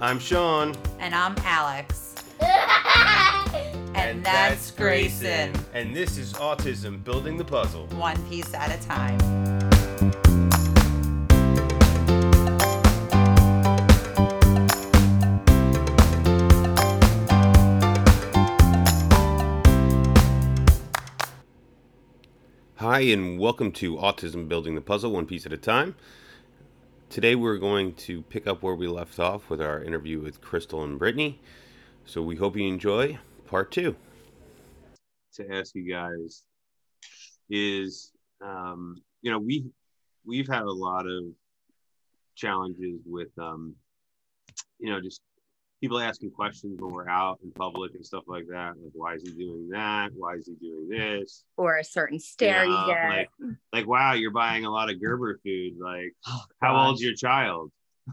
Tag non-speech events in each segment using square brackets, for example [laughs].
I'm Sean. And I'm Alex. [laughs] and, that's, Grayson. And this is Autism Building the Puzzle. One piece at a time. Hi, and welcome to Autism Building the Puzzle, one piece at a time. Today, we're going to pick up where we left off with our interview with Crystal and Brittany. So, we hope you enjoy part two. To ask you guys is, um, you know, we we've had a lot of challenges with, um, you know, just people asking questions when we're out in public and stuff like that. Like, why is he doing that? Why is he doing this? or a certain stare you, know, get. Like, like, wow, you're buying a lot of Gerber food. Like, Oh, how gosh. old's your child?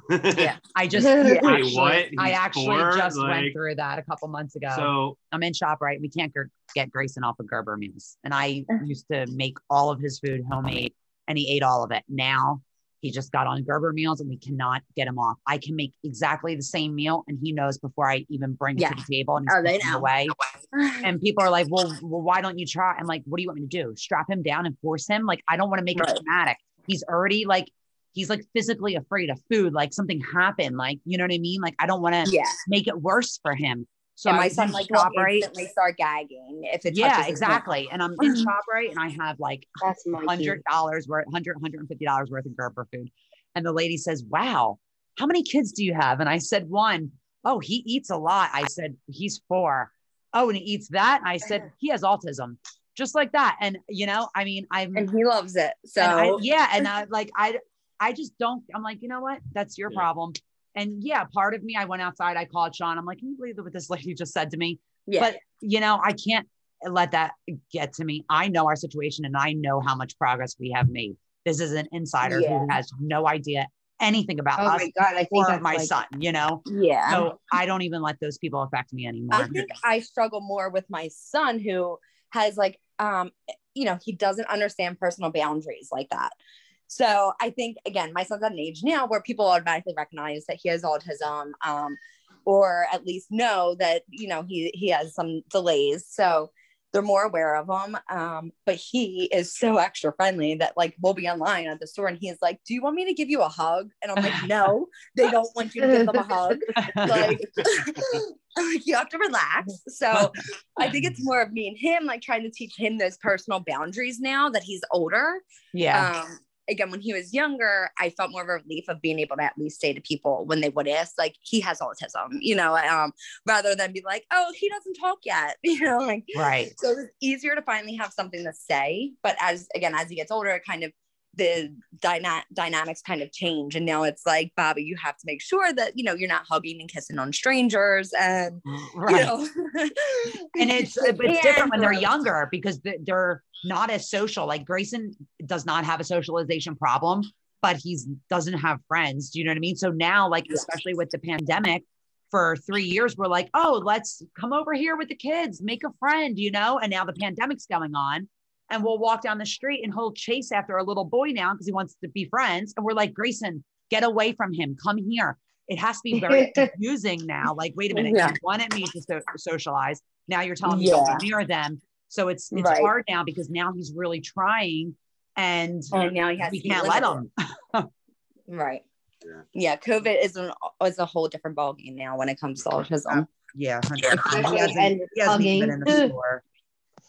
Yeah, I [laughs] just Wait, actually, what? I actually four? just Like- went through that a couple months ago. So, I'm in ShopRite. We can't get Grayson off of Gerber meals. And I [laughs] used to make all of his food homemade and he ate all of it. Now he just got on Gerber meals and we cannot get him off. I can make exactly the same meal and he knows before I even bring it to the table and he's Oh, they know. away. [sighs] And people are like, well, well, why don't you try? I'm like, what do you want me to do? Strap him down and force him? Like, I don't want to make Right. it dramatic. He's already like, he's like physically afraid of food. Like something happened. Like, you know what I mean? Like, I don't want to yeah. make it worse for him. So and my was son in like will ShopRite. instantly start gagging if it Yeah, exactly. And I'm in mm-hmm. ShopRite and I have like mouth. That's my hundred dollars worth, hundred, hundred and fifty dollars worth of Gerber food. And the lady says, Wow, how many kids do you have? And I said, One. Oh, he eats a lot. I said, He's four. Oh, and he eats that. And I said, He has autism. Just like that. And you know, I mean, I'm and he loves it. So and I, yeah, and I like I I just don't. I'm like, you know what? That's your Yeah. problem. And yeah, part of me, I went outside. I called Sean. I'm like, can you believe what this [laughs] lady just said to me? yeah. But you know, I can't let that get to me. I know our situation, and I know how much progress we have made. This is an insider who has no idea anything about Oh us my god, I think or my like, son. You know, yeah. so I don't even let those people affect me anymore. I think I struggle more with my son who has like um you know he doesn't understand personal boundaries like that. So I think again my son's at an age now where people automatically recognize that he has autism um or at least know that you know he he has some delays. So they're more aware of him. Um, but he is so extra friendly that like we'll be online at the store and he's like, Do you want me to give you a hug? And I'm like, [laughs] No, they don't want you to give them a hug [laughs] like you have to relax so i think it's more of me and him like trying to teach him those personal boundaries now that he's older yeah, um again when he was younger i felt more of a relief of being able to at least say to people when they would ask like he has autism you know um rather than be like oh he doesn't talk yet [laughs] you know like right. so it was easier to finally have something to say but as again as he gets older it kind of the dyna- dynamics kind of change and now it's like bobby you have to make sure that you know you're not hugging and kissing on strangers and Right. you know [laughs] and it's it's different when they're younger because they're not as social. Like Grayson does not have a socialization problem, but he's doesn't have friends. Do you know what I mean? So now, like Yes. especially with the pandemic, for three years, we're like, oh, let's come over here with the kids, make a friend, you know. And now the pandemic's going on, and we'll walk down the street and he'll chase after a little boy now because he wants to be friends, and we're like, Grayson, get away from him, come here. It has to be very [laughs] confusing now. Like, wait a minute, Yeah. you wanted me to so- socialize. Now you're telling me don't Yeah. be near them. So it's it's Right. hard now because now he's really trying, and and now he has we to can't let him. [laughs] right Yeah. yeah covid is an is a whole different ballgame now when it comes to autism Yeah, 100%. He hasn't, and he hasn't even been in the hugging. store.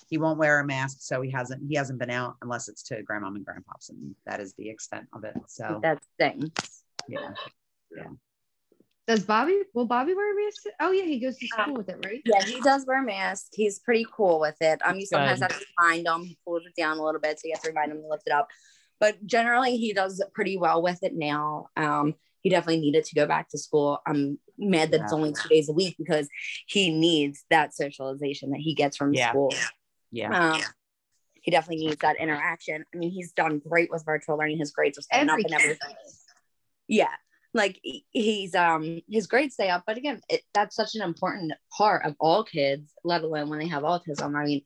He won't wear a mask, so he hasn't he hasn't been out unless it's to grandmom and grandpops, and that is the extent of it. So that's the thing yeah, Does Bobby? Will Bobby wear a mask? Oh yeah, he goes to school with it, right? yeah he does wear a mask he's pretty cool with it um you sometimes Good. have to remind him he pulls it down a little bit so you have to remind him to lift it up but generally he does pretty well with it now um he definitely needed to go back to school i'm mad that it's only two days a week because he needs that socialization that he gets from Yeah. school yeah, Um, he definitely needs that interaction. I mean, he's done great with virtual learning. His grades are staying Every up and kid everything. Yeah, like he's um his grades stay up, but again, it, that's such an important part of all kids, let alone when they have autism. I mean,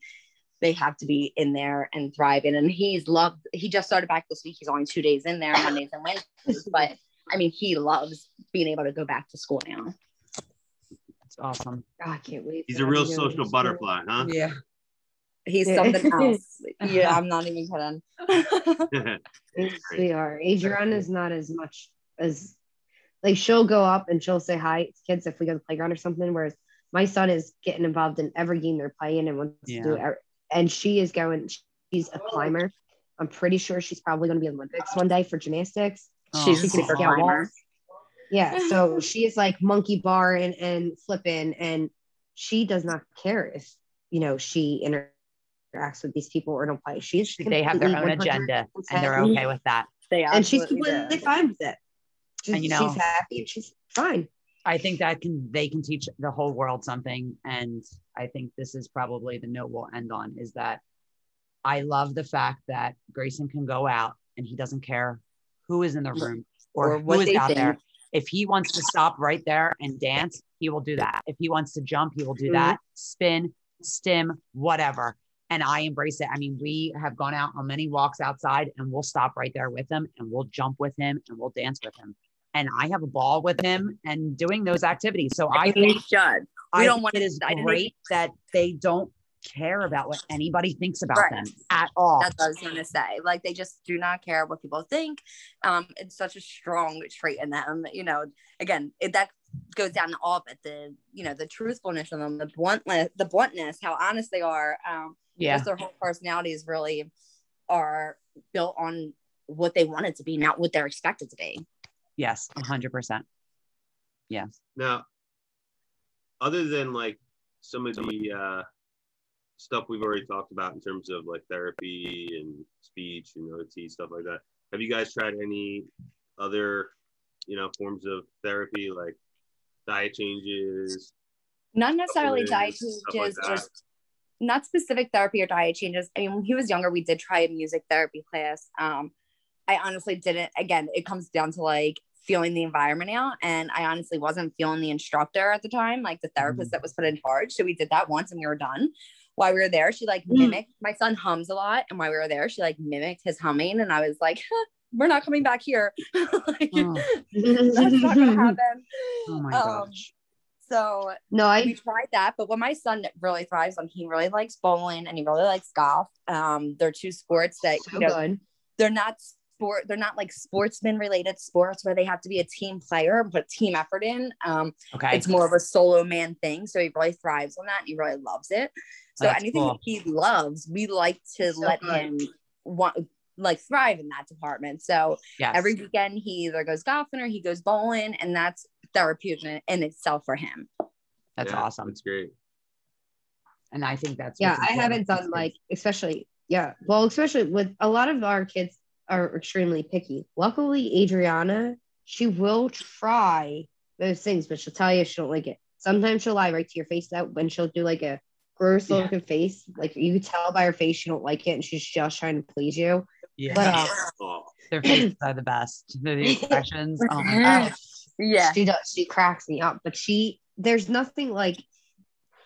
they have to be in there and thriving. And he's loved. He just started back this week. He's only two days in there, Mondays and Wednesdays, but I mean, he loves being able to go back to school now. It's awesome. Oh, I can't wait. He's a real him to go to social butterfly, huh? Yeah. He's Yeah. something [laughs] else. yeah, uh-huh. I'm not even kidding. [laughs] Yes, We are. Adriana is not as much as like she'll go up and she'll say hi to kids if we go to the playground or something. Whereas my son is getting involved in every game they're playing and wants Yeah. to do it. Er, and she is going. She's a climber. I'm pretty sure she's probably going to be in Olympics one day for gymnastics. Oh, She's She a can super climber. walls. Yeah, so she is like monkey bar and, and flipping, and she does not care if you know she interacts with these people or don't play. She's they have their own completely agenda and they're okay with that. They are and she's completely do. fine with it. She's, And, you know- she's happy and she's fine. I think that can they can teach the whole world something, and I think this is probably the note we'll end on is that I love the fact that Grayson can go out and he doesn't care who is in the room or, Or who what is they out think. there. If he wants to stop right there and dance, he will do that. If he wants to jump, he will do mm-hmm. that. Spin, stim, whatever. And I embrace it. I mean, we have gone out on many walks outside and we'll stop right there with him and we'll jump with him and we'll dance with him. And I have a ball with him and doing those activities. So I I think should. I don't want it to- is great that they don't care about what anybody thinks about Right. them at all. That's what I was gonna say. Like they just do not care what people think. Um, it's such a strong trait in them. You know, again, it, that goes down to all of it. The you know the truthfulness of them, the bluntness, the bluntness, how honest they are. Um, yeah, just their whole personalities really are built on what they want it to be, not what they're expected to be. yes, a hundred percent. Yes. Now, other than like some of the uh, stuff we've already talked about in terms of like therapy and speech and OT stuff like that, have you guys tried any other, you know, forms of therapy like diet changes? Not necessarily diet changes, like just not specific therapy or diet changes. I mean, when he was younger, we did try a music therapy class. Um, I honestly didn't. Again, it comes down to like feeling the environment out, and I honestly wasn't feeling the instructor at the time, like the therapist that was put in charge. So we did that once, and we were done. While we were there, she like Mm. mimicked. My son hums a lot, and while we were there, she like mimicked his humming, and I was like, "We're not coming back here. [laughs] Like, Oh, [laughs] That's not gonna [laughs] happen." oh my Um, gosh. So no, we I tried that, but what my son really thrives on, he really likes bowling and he really likes golf. Um, they're two sports that so you know good. they're not sport, they're not like sportsman related sports where they have to be a team player and put team effort in. Um, Okay. it's more of a solo man thing, so he really thrives on that. And he really loves it. So That's anything cool. that he loves, we like to So let good. him want like thrive in that department. So yes. every weekend he either goes golfing or he goes bowling, and that's therapeutic in itself for him. That's Yeah, awesome. That's great. And I think that's Yeah, I haven't done like especially yeah. Well, especially with a lot of our kids are extremely picky. Luckily, Adriana, she will try those things, but she'll tell you she don't like it. Sometimes she'll lie right to your face that when she'll do like a gross Yeah. looking face, like you can tell by her face she don't like it and she's just trying to please you. Yeah. But uh, Oh, Their faces are the best. The [laughs] expressions. Oh my gosh. Yeah. she does she cracks me up but she there's nothing like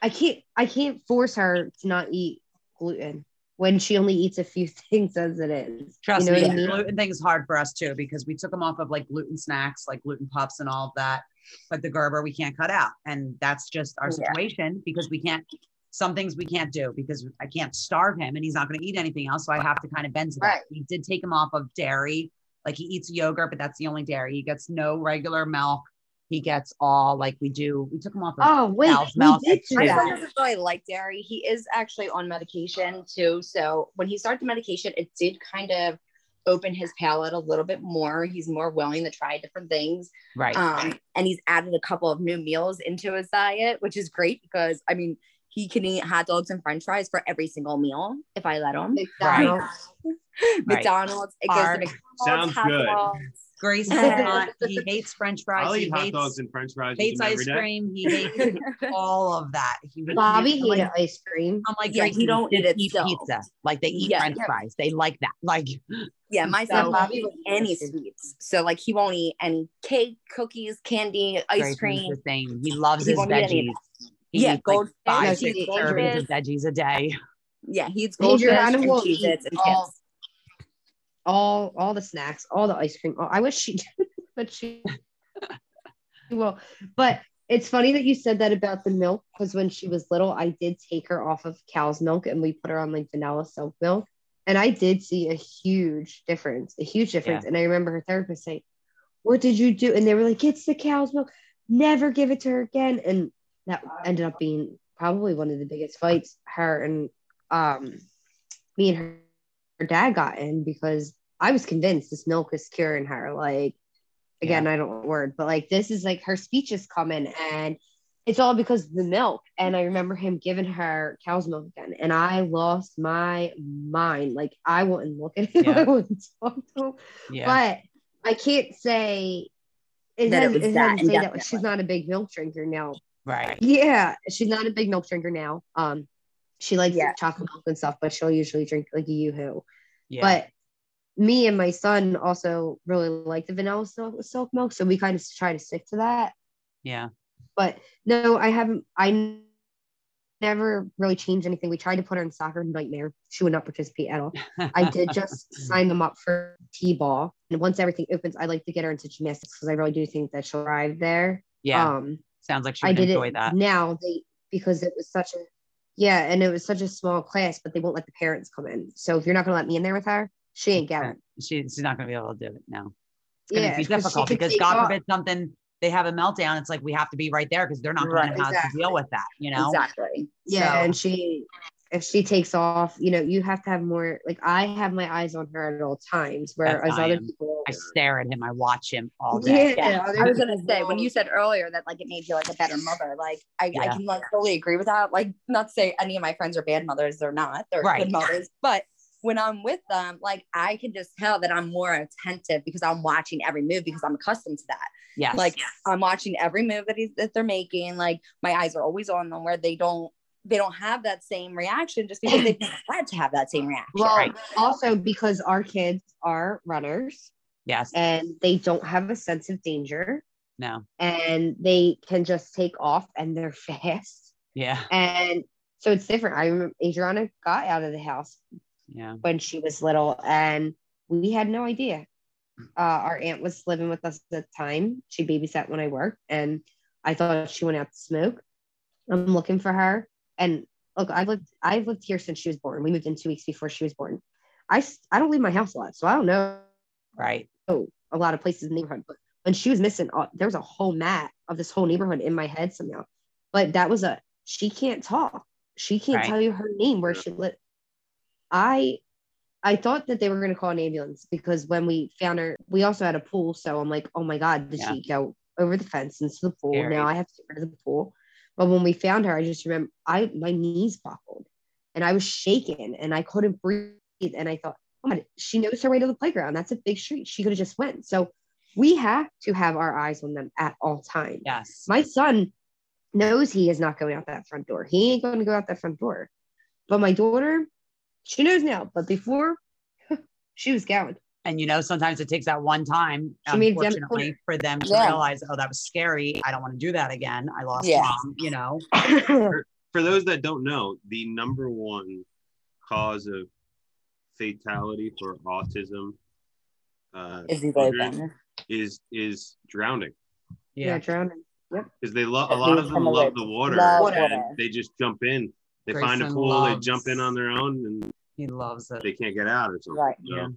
i can't i can't force her to not eat gluten when she only eats a few [laughs] things as it is Trust you know me, i the mean gluten thing is hard for us too because we took them off of like gluten snacks, like gluten puffs and all of that. But the Gerber we can't cut out, and that's just our Yeah. situation because we can't. Some things we can't do because I can't starve him, and he's not going to eat anything else. So I have to kind of bend to that. Right. We did take him off of dairy, like he eats yogurt, but that's the only dairy. He gets no regular milk. He gets all like we do. We took him off of oh wait cow's we milk did at do My son that. doesn't really like dairy. He is actually on medication too. So when he started the medication, it did kind of open his palate a little bit more. He's more willing to try different things. right. Um, and he's added a couple of new meals into his diet, which is great because I mean, he can eat hot dogs and french fries for every single meal if I let him. McDonald's. [laughs] McDonald's, it goes to McDonald's, Sounds hot good. dogs. Grace [laughs] does not. He hates French fries. I'll he eat hot hates, dogs and French fries. hates ice every day. cream. He hates [laughs] all of that. He, bobby I'm like, hated ice cream I'm like, Yeah, Grace, he don't eat it eat pizza. Like they eat Yeah. French fries. They like that. Like [gasps] Yeah, my son won't Bobby would any sweets. So like he won't eat any cake, cookies, candy, ice Grace cream. the same. He loves He his won't veggies. He Yeah, eats like goldfish, five, No, six he- servings of veggies a day. Yeah, he eats Adriana goldfish and will Cheez-Its and all- chips. All all the snacks all the ice cream oh, i wish she [laughs] but she, [laughs] she will. But it's funny that you said that about the milk because when she was little, I did take her off of cow's milk and we put her on like vanilla silk milk. And I did see a huge difference, a huge difference. And I remember her therapist saying, What did you do? And they were like, It's the cow's milk. Never give it to her again. And that ended up being probably one of the biggest fights her and um me and her, her dad got in because I was convinced this milk is curing her. Like, again, I don't know word, but like this is like her speech is coming and it's all because of the milk. And I remember him giving her cow's milk again. And I lost my mind. Like I wouldn't look at [laughs] him. Yeah. I wouldn't talk to him. Yeah. But I can't say it, That it was it that say that she's not a big milk drinker now. right. Yeah, she's not a big milk drinker now. Um, she likes Yeah. chocolate milk and stuff, but she'll usually drink like a yoo-hoo. Yeah. But me and my son also really like the vanilla silk, silk milk, so we kind of try to stick to that. yeah. But no, I haven't. I never really changed anything. We tried to put her in soccer nightmare. She would not participate at all. I did [laughs] just sign them up for t-ball, and once everything opens, I like to get her into gymnastics because I really do think that she'll thrive there. Yeah. Um, Sounds like she would I did enjoy it that. now they because it was such a yeah, and it was such a small class, but they won't let the parents come in. So if you're not gonna let me in there with her, she ain't going. She, she's not going to be able to do it now. It's going Yeah, to be [laughs] difficult because God off. forbid something they have a meltdown. It's like we have to be right there because they're not going Right, to know how to deal with that. You know. Exactly. Yeah, So- and she if she takes off, you know, you have to have more like I have my eyes on her at all times, whereas I other am. people I stare at him. I watch him all day. Yeah, Yeah, I was gonna say when you said earlier that like it made you like a better mother, like I, I can like totally agree with that. Like not to say any of my friends are bad mothers, they're not. They're Right. good mothers. But when I'm with them, like I can just tell that I'm more attentive because I'm watching every move because I'm accustomed to that. Yeah. Like I'm watching every move that he's that they're making. Like my eyes are always on them where they don't they don't have that same reaction just because they've never had to have that same reaction. well, Right. also because our kids are runners yes. and they don't have a sense of danger No. and they can just take off and they're [laughs] fast. Yeah. And so it's different. I remember Adriana got out of the house Yeah. when she was little and we had no idea. Uh, our aunt was living with us at the time. She babysat when I worked and I thought she went out to smoke. I'm looking for her. And look, I've lived I've lived here since she was born. We moved in two weeks before she was born. I I don't leave my house a lot, so I don't know Right. Oh, a lot of places in the neighborhood. But when she was missing, uh, there was a whole map of this whole neighborhood in my head somehow. But that was a she can't talk. She can't Right. tell you her name where she lived. I I thought that they were gonna call an ambulance because when we found her, we also had a pool. So I'm like, oh my god, did Yeah. she go over the fence into the pool? Scary. Now I have to get rid of the pool. But when we found her, I just remember I my knees buckled and I was shaking and I couldn't breathe. And I thought, oh my, she knows her way to the playground. That's a big street. She could have just went. So we have to have our eyes on them at all times. Yes. My son knows he is not going out that front door. He ain't going to go out that front door. But my daughter, she knows now. But before, [laughs] she was going. And you know, sometimes it takes that one time, She made a damn unfortunately, corner. for them to Yeah. realize, oh, that was scary. I don't want to do that again. I lost Yeah. mom, you know. [laughs] For those that don't know, the number one cause of fatality for autism uh, Is is is drowning yeah, Yeah. drowning. because they love a lot of them love the water Love and water. they just jump in. They find a pool, loves- they jump in on their own, and He loves it. they can't get out or something. Right. So, Yeah.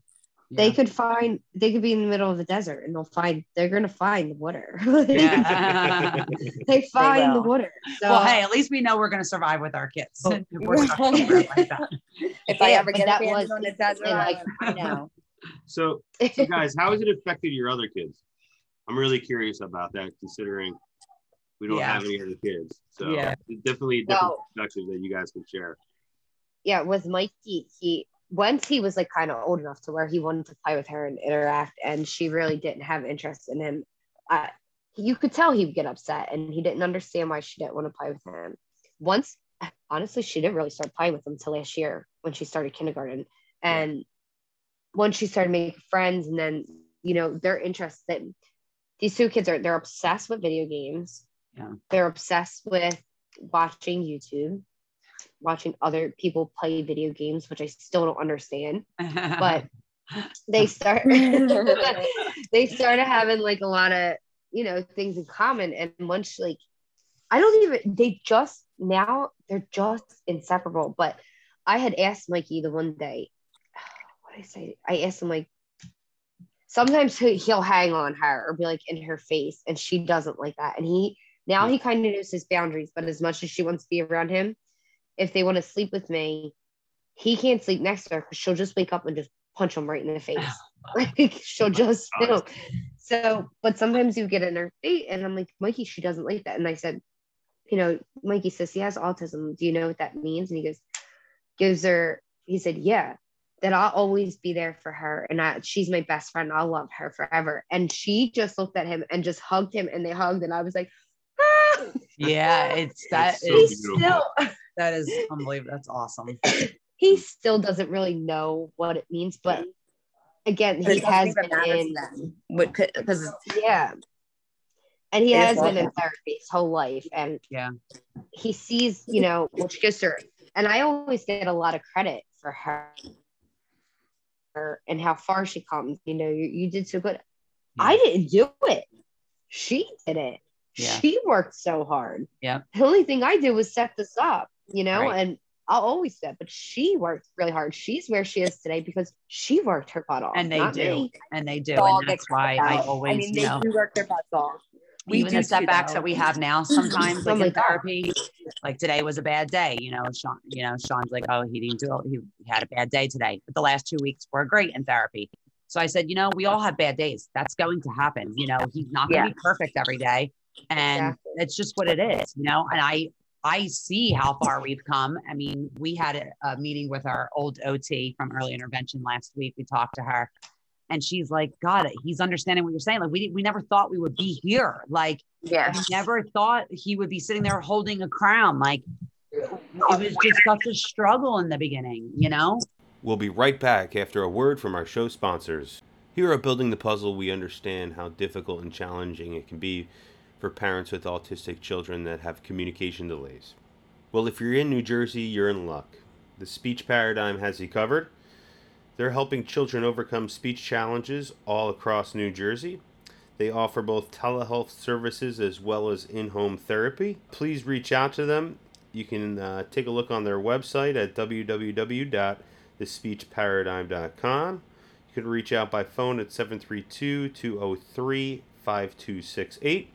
They Yeah. could find, they could be in the middle of the desert and they'll find, they're going to find the water. [laughs] Yeah. [laughs] they find the water. So, well, hey, at least we know we're going to survive with our kids. Oh. If [laughs] we're like that. If I ever get that abandoned was on a desert instantly like- I know. so, so guys, how has it affected your other kids? I'm really curious about that, considering we don't Yeah. have any other kids. So Yeah. definitely different Well- perspectives that you guys can share. yeah, with Mikey, he once he was like kind of old enough to where he wanted to play with her and interact, and she really didn't have interest in him. I, you could tell he'd get upset, and he didn't understand why she didn't want to play with him. Once, honestly, she didn't really start playing with him until last year when she started kindergarten, and once she started making friends, and then you know their interest that these two kids are they're obsessed with video games. Yeah. They're obsessed with watching YouTube watching other people play video games, which I still don't understand. But [laughs] they start [laughs] [laughs] they started having like a lot of you know things in common. And once like i don't even they just now they're just inseparable. But i had asked mikey the one day [sighs] what did i say? I asked him like sometimes he- he'll hang on her or be like in her face and she doesn't like that. And he now he kind of knows his boundaries but as much as she wants to be around him if they want to sleep with me he can't sleep next to her because she'll just wake up and just punch him right in the face [laughs] [laughs] like she'll just you know. so but sometimes you get in her face and i'm like mikey she doesn't like that and i said you know mikey says he has autism do you know what that means and he goes gives her he said yeah that i'll always be there for her and I, she's my best friend i'll love her forever and she just looked at him and just hugged him and they hugged and i was like ah! [laughs] Yeah, it's that It's so is beautiful. still that is unbelievable. That's awesome. [coughs] he still doesn't really know what it means but again But he has been in because Yeah. And he has been in therapy his whole life. And Yeah. he sees, you know, which gives her, and I always get a lot of credit for her her and how far she comes. You know, you, you did so good. I didn't do it. She did it. Yeah. She worked so hard. Yeah. The only thing I did was set this up, you know, Right. and I'll always say, but she worked really hard. She's where she is today because she worked her butt off. And they do. me. And they do. And that's why I always, I mean, you they know, do work their butts off. We even do the setbacks that we have now [laughs] sometimes Oh like my in God. therapy like today was a bad day you know sean you know sean's like oh he didn't do it he had a bad day today but the last two weeks were great in therapy so i said you know we all have bad days that's going to happen you know he's not going to be perfect every day and Exactly. it's just what it is you know and i i see how far we've come i mean we had a, a meeting with our old ot from early intervention last week we talked to her and she's like god he's understanding what you're saying like we, we never thought we would be here like Yeah. I never thought he would be sitting there holding a crown. Like it was just such a struggle in the beginning, you know? We'll be right back after a word from our show sponsors. Here at Building the Puzzle, we understand how difficult and challenging it can be for parents with autistic children that have communication delays. Well, if you're in New Jersey, you're in luck. The Speech Paradigm has you covered. They're helping children overcome speech challenges all across New Jersey. They offer both telehealth services as well as in home therapy. Please reach out to them. You can uh, take a look on their website at www.thespeechparadigm.com. You can reach out by phone at 732 203 5268.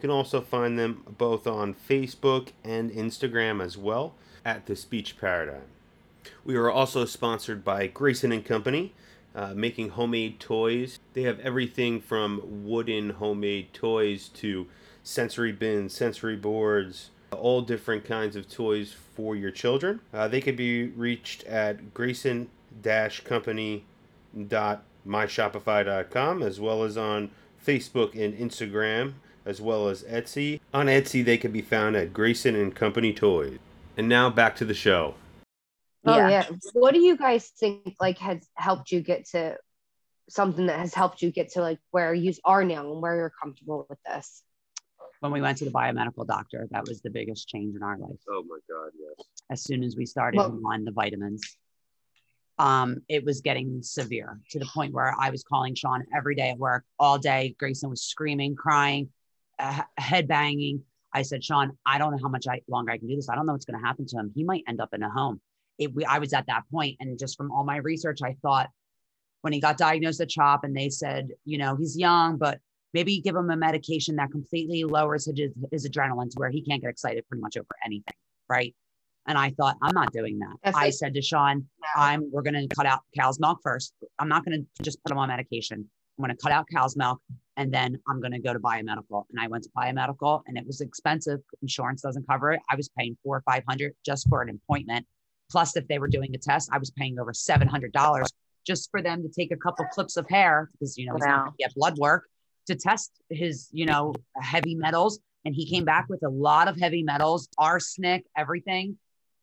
You can also find them both on Facebook and Instagram as well at The Speech Paradigm. We are also sponsored by Grayson and Company, uh, making homemade toys. They have everything from wooden homemade toys to sensory bins, sensory boards, all different kinds of toys for your children. Uh, they can be reached at grayson-company.myshopify.com as well as on Facebook and Instagram as well as Etsy. On Etsy, they can be found at Grayson and Company Toys. And now back to the show. Oh Yeah. yeah. What do you guys think like has helped you get to something that has helped you get to like where you are now and where you're comfortable with this? When we went to the biomedical doctor, that was the biggest change in our life. Oh my God, yes. As soon as we started Well- on the vitamins, um, it was getting severe to the point where I was calling Sean every day at work, all day. Grayson was screaming, crying, uh, head banging. I said, Sean, I don't know how much I, longer I can do this. I don't know what's going to happen to him. He might end up in a home. It, we, I was at that point, and just from all my research, I thought when he got diagnosed at CHOP, and they said, you know, he's young, but maybe give him a medication that completely lowers his, his adrenaline to where he can't get excited pretty much over anything, right? And I thought, I'm not doing that. That's I like- said to Sean, Yeah. I'm we're gonna cut out cow's milk first. I'm not gonna just put him on medication. I'm gonna cut out cow's milk and then I'm gonna go to biomedical. And I went to biomedical and it was expensive. Insurance doesn't cover it. I was paying four or five hundred just for an appointment. Plus, if they were doing a test, I was paying over seven hundred dollars just for them to take a couple clips of hair because you know he's Wow. get blood work to test his you know heavy metals. And he came back with a lot of heavy metals, arsenic, everything.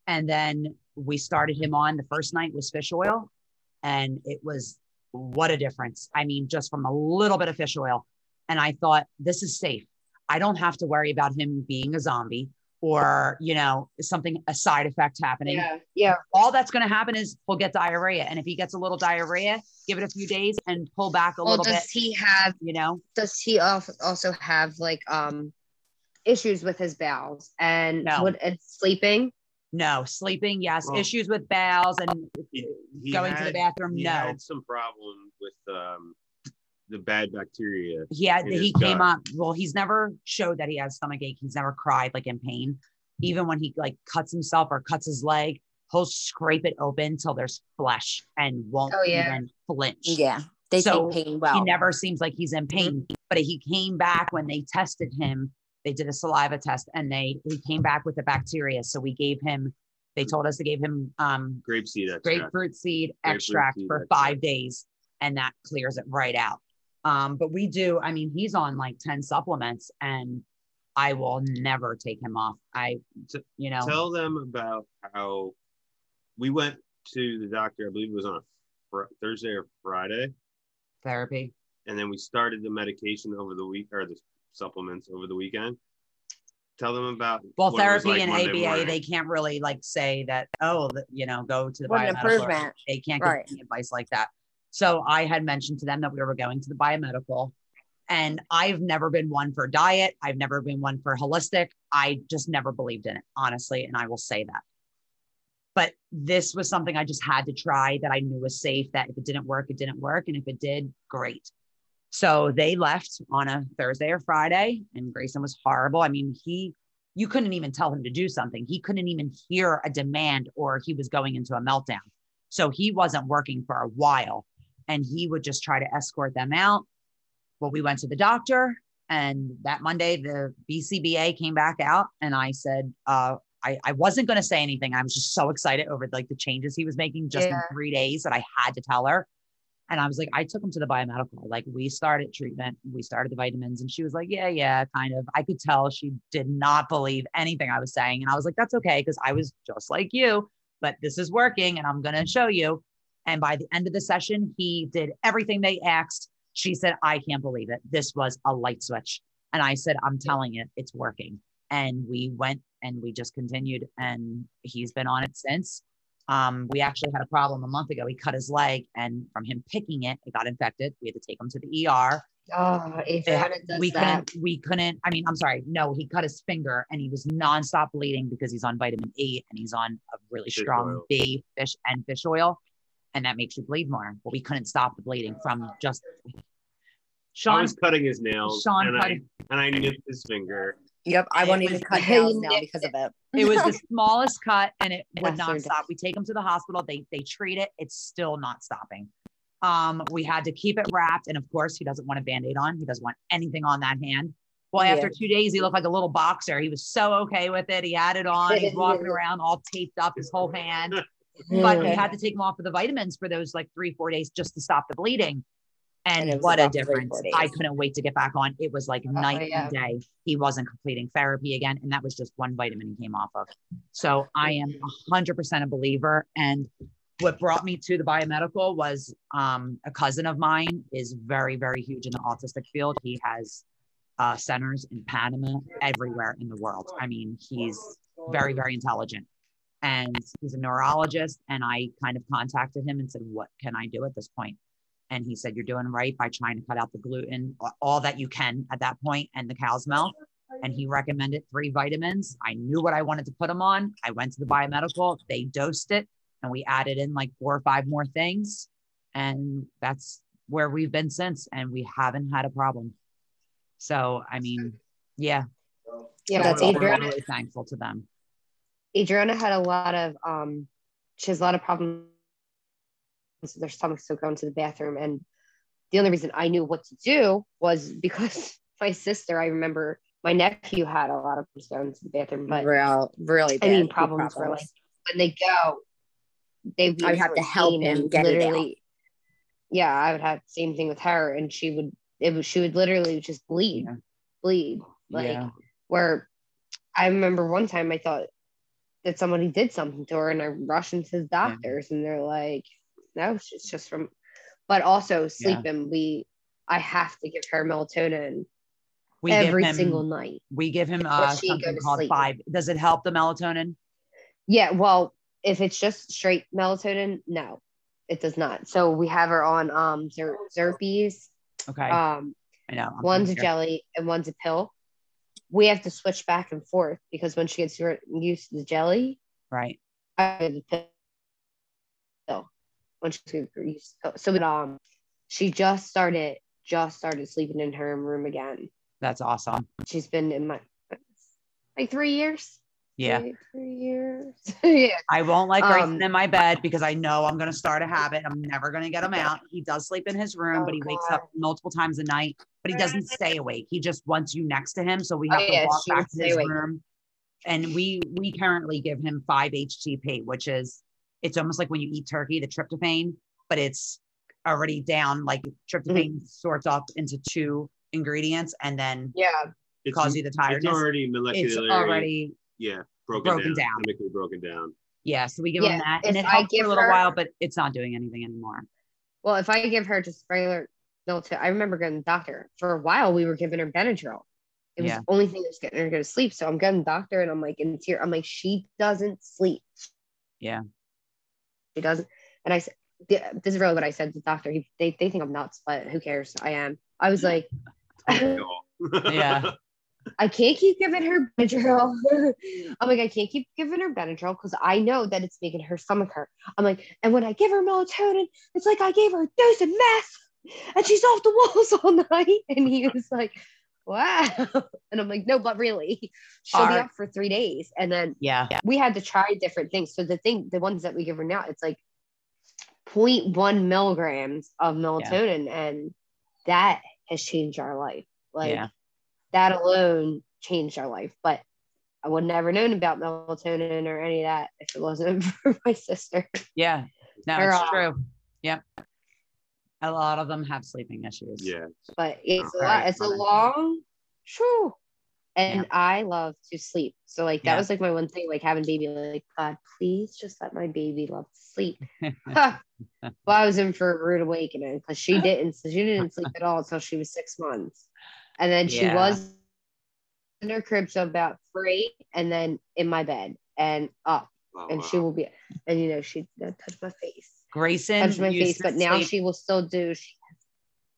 And then we started him on the first night was fish oil. And it was what a difference. I mean, just from a little bit of fish oil. And I thought, this is safe. I don't have to worry about him being a zombie. or you know something a side effect happening Yeah. Yeah. all that's going to happen is he'll get diarrhea and if he gets a little diarrhea give it a few days and pull back a Well, little does bit Does he have you know does he also have like um issues with his bowels and No. what and sleeping? No sleeping yes Well- issues with bowels and He, he going to the bathroom He no had some problem with um, the bad bacteria. he had he came gut. up well he's never showed that he has stomach ache he's never cried like in pain even when he like cuts himself or cuts his leg he'll scrape it open till there's flesh and won't Oh, yeah. even flinch Yeah. They So, take pain well. he never seems like he's in pain but he came back when they tested him they did a saliva test and they he came back with the bacteria so we gave him they told us to give him um Grapeseed extract. grapefruit seed Grapefruit extract seed for extract. five days and that clears it right out um but we do i mean he's on like 10 supplements and i will never take him off I, you know Tell them about how we went to the doctor. I believe it was on a fr- Thursday or Friday, therapy and then we started the medication over the week or the supplements over the weekend. Tell them about well what it was therapy like and Monday aba morning. they can't really like say that oh the, you know go to the What biomedical they can't Right. give any advice like that so i had mentioned to them that we were going to the biomedical and i've never been one for diet i've never been one for holistic i just never believed in it honestly and i will say that but this was something i just had to try that i knew was safe that if it didn't work it didn't work and if it did great so they left on a thursday or friday and grayson was horrible i mean he you couldn't even tell him to do something he couldn't even hear a demand or he was going into a meltdown so he wasn't working for a while and he would just try to escort them out. Well, we went to the doctor and that Monday the BCBA came back out and I said, uh, I, I wasn't going to say anything. I was just so excited over like the changes he was making just Yeah. in three days that I had to tell her. And I was like, I took him to the biomedical. Like we started treatment, we started the vitamins, and she was like, Yeah, yeah, kind of. I could tell she did not believe anything I was saying. And I was like, That's okay, because I was just like you, but this is working and I'm gonna show you. And by the end of the session, he did everything they asked. She said, I can't believe it. This was a light switch. And I said, I'm telling you, it's working. And we went and we just continued, and he's been on it since. Um, we actually had a problem a month ago. He cut his leg, and from him picking it, it got infected. We had to take him to the ER. Oh, It- Adriana does we that. couldn't, we couldn't. I mean, I'm sorry. No, he cut his finger, and he was nonstop bleeding because he's on vitamin E and he's on a really Fish strong oil. B fish and fish oil, and that makes you bleed more. But we couldn't stop the bleeding from just. I Sean, was cutting his nails, Sean and cut I and I nipped his finger. Yep. I won't even cut nails now because of it. it was the [laughs] smallest cut and it would not stop. We take him to the hospital. They they treat it. It's still not stopping. Um, we had to keep it wrapped, and of course, he doesn't want a band-aid on. He doesn't want anything on that hand. Well, Yeah. after two days, he looked like a little boxer. He was so okay with it. He had it on. He's walking around all taped up his whole hand. But we had to take him off of the vitamins for those like three, four days just to stop the bleeding. And And, what a difference. I couldn't wait to get back on. It was like night yeah. and day. He wasn't completing therapy again. And that was just one vitamin he came off of. So I am a hundred percent a believer. And what brought me to the biomedical was um, a cousin of mine is very, very huge in the autistic field. He has uh, centers in Panama, everywhere in the world. I mean, he's very, very intelligent. And he's a neurologist. And I kind of contacted him and said, What can I do at this point? And he said, You're doing right by trying to cut out the gluten, all that you can at that point, and the cow's milk. And he recommended three vitamins. I knew what I wanted to put them on. I went to the biomedical, they dosed it, and we added in like four or five more things. And that's where we've been since. And we haven't had a problem. So, I mean, yeah, Yeah, That's we're Adriana. really thankful to them. Adriana had a lot of um she has a lot of problems with their stomach so going to the bathroom and the only reason I knew what to do was [laughs] because my sister, I remember my nephew had a lot of problems going to the bathroom, but Real, really. I mean problems were like when they go, they I would have to help him get it out. Yeah, I would have same thing with her, and she would it was she would literally just bleed, Yeah. bleed like yeah. where I remember one time I thought that somebody did something to her and I rushed into the doctors and they're like, no, it's just from, but also sleeping. We, I have to give her melatonin We give every him- single night. We give him uh, something called sleep. five. Does it help the melatonin? Yeah, well, if it's just straight melatonin, no, it does not. So we have her on um Zer-. Okay, Um, I know. I'm one's a jelly and one's a pill. We have to switch back and forth because when she gets used to the jelly, Right. I give the pill. When she's used to the. So um, she just started just started sleeping in her room again. That's awesome. She's been in my like three years. Yeah. Three, three years. [laughs] yeah. I won't like Um, in my bed because I know I'm to start a habit. I'm never to get him out. He does sleep in his room, Oh, but he wakes up multiple times a night, but he doesn't stay awake. He just wants you next to him. So we Oh, have yeah, to walk back to his awake. room. And we we currently give him 5 HTP, which is it's almost like when you eat turkey, the tryptophan, but it's already down like tryptophan Mm-hmm. sorts off into two ingredients and then Yeah. It's, cause you the it's already molecularly. It's already yeah broken, broken down, down. chemically broken down. yeah. So we give Yeah, him that, and if it I helps for give a little her- while, but it's not doing anything anymore. Well, if I give her just regular melatonin, I remember going to the doctor. For a while, we were giving her Benadryl. It was Yeah. the only thing that was getting her to go to sleep. So I'm going to the doctor and I'm like in tear. I'm like, she doesn't sleep. Yeah. She doesn't. And I said, this is really what I said to the doctor. He, they, they think I'm nuts, but who cares? I am. I was like, [laughs] Yeah. [laughs] I can't keep giving her Benadryl. [laughs] I'm like, I can't keep giving her Benadryl because I know that it's making her stomach hurt. I'm like, and when I give her melatonin, it's like I gave her a dose of meth and she's off the walls all night. And he was like, wow. [laughs] And I'm like, no, but really, [laughs] she'll be up for three days. And then Yeah. we had to try different things. So the thing, the ones that we give her now, it's like 0.1 milligrams of melatonin. And that has changed our life. Like, yeah. that alone changed our life. But I would never known about melatonin or any of that if it wasn't [laughs] for my sister. Yeah. No, Or, it's uh, true. Yep. A lot of them have sleeping issues. yeah. But it's a lot, it's a long, shoo. And Yeah. I love to sleep. So like that Yeah. was like my one thing, like having baby, like God, please just let my baby love to sleep. [laughs] [laughs] well, I was in for a rude awakening because she [laughs] didn't, so she didn't sleep at all until she was six months. And then she Yeah. was in her crib so about three and then in my bed and up. Oh, and she will be and you know she touched my face Grayson touched my used face to but now sleep- she will still do she,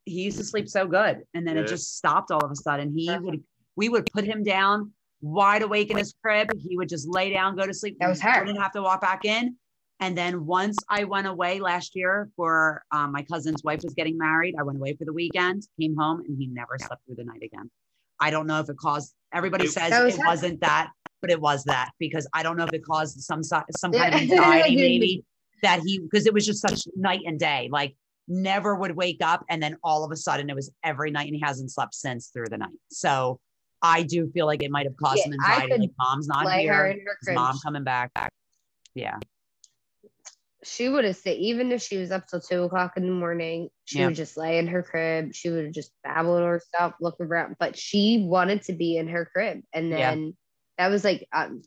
he used to sleep so good, and then it just stopped all of a sudden. He Perfect. would we would put him down wide awake in his crib. He would just lay down, go to sleep. That was We her. Wouldn't have to walk back in. And then once I went away last year for um, my cousin's wife was getting married, I went away for the weekend, came home, and he never slept through the night again. I don't know if it caused. Everybody says was it her. wasn't that, but it was that because I don't know if it caused some some kind of [laughs] anxiety maybe that he because it was just such night and day. Like never would wake up and then all of a sudden it was every night and he hasn't slept since through the night. So I do feel like it might have caused Yeah, some anxiety. Like mom's not here. mom coming back? Yeah. she would have stayed even if she was up till two o'clock in the morning she Yeah. would just lay in her crib she would just babble to herself look around but she wanted to be in her crib and Yeah. then that was like um,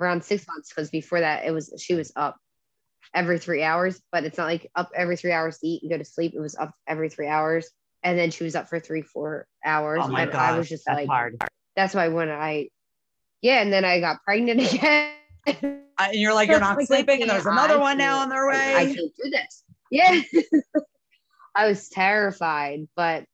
around six months because before that it was she was up every three hours but it's not like up every three hours to eat and go to sleep it was up every three hours and then she was up for three four hours Oh my and god. i was just that's like hard. that's why when i yeah and then i got pregnant [laughs] again I- and you're like, you're not [laughs] Like, sleeping, and there's another I one now on their way. I way. can't do this. Yeah. [laughs] I was terrified, but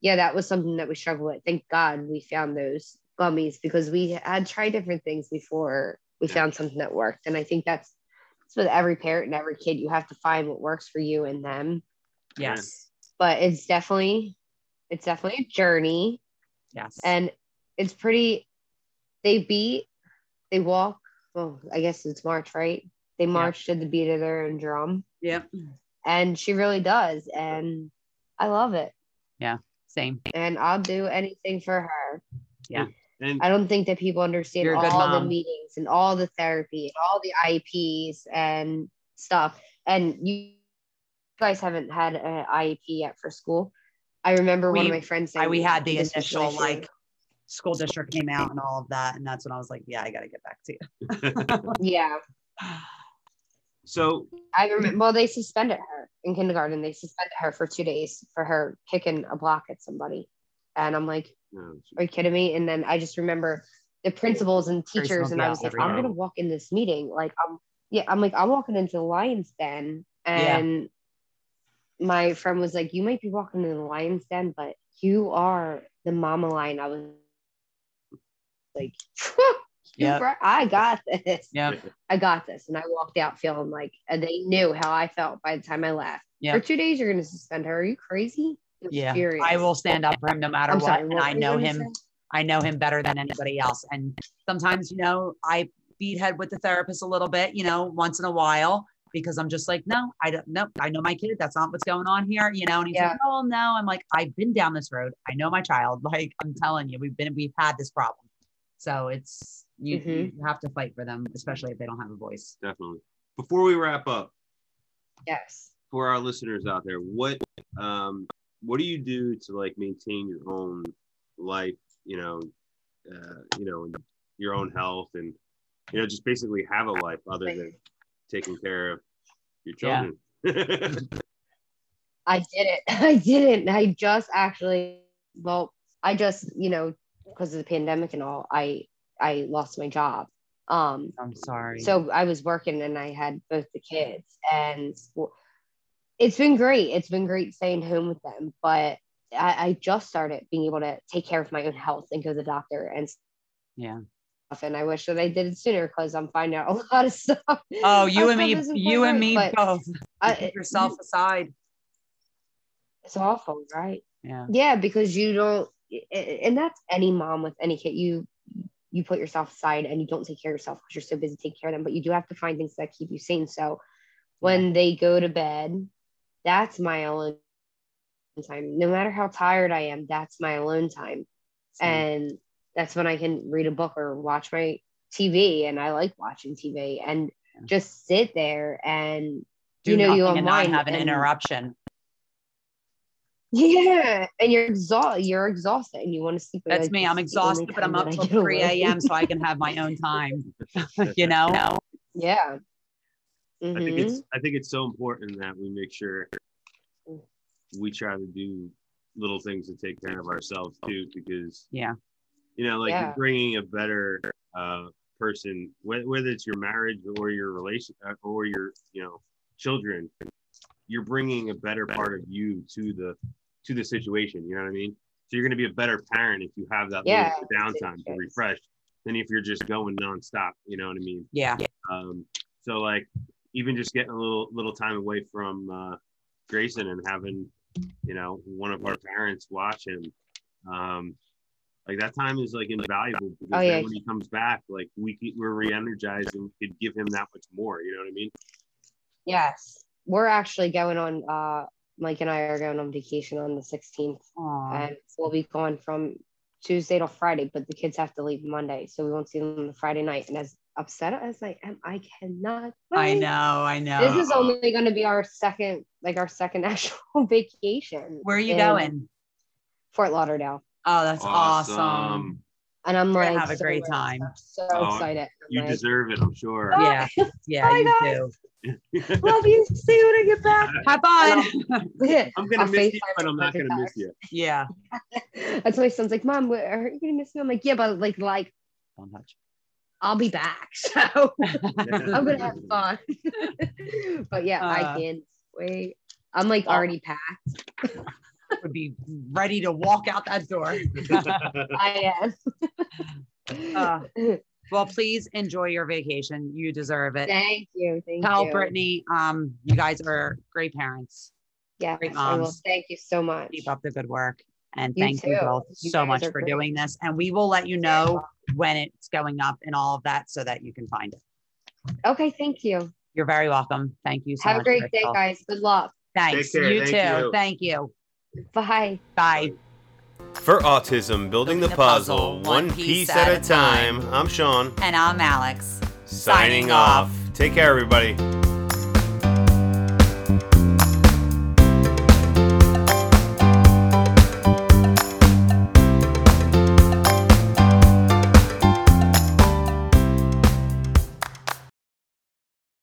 yeah, that was something that we struggled with. Thank God we found those gummies because we had tried different things before we found something that worked. And I think that's, that's with every parent and every kid. You have to find what works for you and them. Yes. But it's definitely, it's definitely a journey Yes. and it's pretty, they beat, they walk. Well, I guess it's March, right? They march to the beat of their own drum. yep. and she really does and i love it Yeah. Same. and i'll do anything for her And i don't think that people understand You're a good all the meetings and all the therapy and all the IEPs and stuff. And you guys haven't had an iep yet for school. I remember one of my friends I, saying we had the initial like school district came out and all of that, and that's when I was like, yeah, I got to get back to you. [laughs] [laughs] yeah. So i remember well they suspended her in kindergarten. They suspended her for two days for her kicking a block at somebody. And i'm like Are you kidding me? And then I just remember the principals and teachers, and I was like. I'm gonna walk in this meeting. Like I'm yeah, I'm like, I'm walking into the lion's den. Yeah. And my friend was like, You might be walking in the lion's den, but you are the mama lion. I was like, you Yep. I got this. Yeah, I got this. And I walked out feeling like and they knew how I felt by the time I left. Yep. For two days, you're gonna suspend her. Are you crazy? I was Yeah. furious. I will stand up for him no matter I'm what. sorry, and what I know him. say? I know him better than anybody else. And sometimes, you know, I beat head with the therapist a little bit, you know, once in a while because I'm just like, no, I don't know. I know my kid. That's not what's going on here, you know. And he's Yeah. like, oh no. I'm like, I've been down this road. I know my child. [laughs] Like I'm telling you, we've been, we've had this problem. So it's you, Mhm. you have to fight for them, especially if they don't have a voice. Definitely. Before we wrap up, Yes. for our listeners out there, what um what do you do to like maintain your own life, you know, uh, you know, your own health and you know, just basically have a life other than taking care of your Yeah. children. [laughs] I did it. [laughs] I didn't. I just actually, well, I just, you know, because of the pandemic and all, I I lost my job. Um, I'm sorry. so I was working and I had both the kids, and w- it's been great. It's been great staying home with them, but I, I just started being able to take care of my own health and go to the doctor and yeah. And I wish that I did it sooner because I'm finding out [laughs] a lot of stuff. Oh, you and me, you and me both. I- Put yourself aside. It's awful, right? Yeah. Yeah, because you don't, and that's any mom with any kid. You you put yourself aside and you don't take care of yourself because you're so busy taking care of them. But you do have to find things that keep you sane. So when they go to bed, that's my alone time. No matter how tired I am, that's my alone time, and that's when I can read a book or watch my TV. And I like watching TV and Yeah. just sit there and Do you know you nothing and not unwind have an and- interruption. Yeah, and you're exhausted. You're exhausted, and you want to sleep. That's Like, me. I'm this is the only exhausted, but I'm up till 3 a.m. so I can have my own [laughs] time. [laughs] you know? Yeah. I think it's I think it's so important that we make sure we try to do little things to take care of ourselves too, because Yeah. you know, like Yeah. you're bringing a better uh, person, whether, whether it's your marriage or your relation uh, or your you know children, you're bringing a better part of you to the to the situation. You know what I mean? So you're going to be a better parent if you have that Yeah, little downtime to refresh than if you're just going nonstop. You know what I mean? Yeah. Um, so like even just getting a little little time away from uh, Grayson and having you know one of our parents watch him, um, like that time is like invaluable because Oh, then yeah. when he comes back, like we ke- we're re-energized and we could give him that much more. You know what I mean? Yes, we're actually going on. Uh, Mike and I are going on vacation on the 16th, Aw. and we'll be gone from Tuesday to Friday. But the kids have to leave Monday, so we won't see them on the Friday night. And as upset as I am, I cannot. I know. I know. This is only going to be our second, like our second [laughs] actual vacation. Where are you going? Fort Lauderdale. Oh, that's awesome. And I'm We're like, have a so great time. So Oh, excited. I'm You like, deserve it, I'm sure. Oh, yeah. [laughs] Yeah, Bye, you guys. do. [laughs] Love you. See you when I get back. Have fun. I'm gonna I'll miss you, but I'm not gonna miss you. yeah. That's why my son's like, Mom, are you gonna miss me? I'm like, yeah, but like, like Don't touch. I'll be back. [laughs] So I'm gonna have fun. [laughs] but yeah, Uh. I can't wait. I'm like Well- already packed. [laughs] Would be ready to walk out that door. I am. Uh, well, please enjoy your vacation. You deserve it. Thank you. Thank Tell you. Brittany, um, you guys are great parents. Yeah, great moms. Thank you so much. Keep up the good work. And You thank you both You so much for great. doing this. And we will let you know when it's going up and all of that so that you can find it. Okay, thank you. You're very welcome. Thank you so Have a much. great day, Crystal. guys. Good luck. Thanks. Take care. You Thank too. you. Thank you. Bye. Bye. For autism, building the the puzzle, puzzle, one piece at a time. I'm Sean. And I'm Alex. Signing off. Take care, everybody.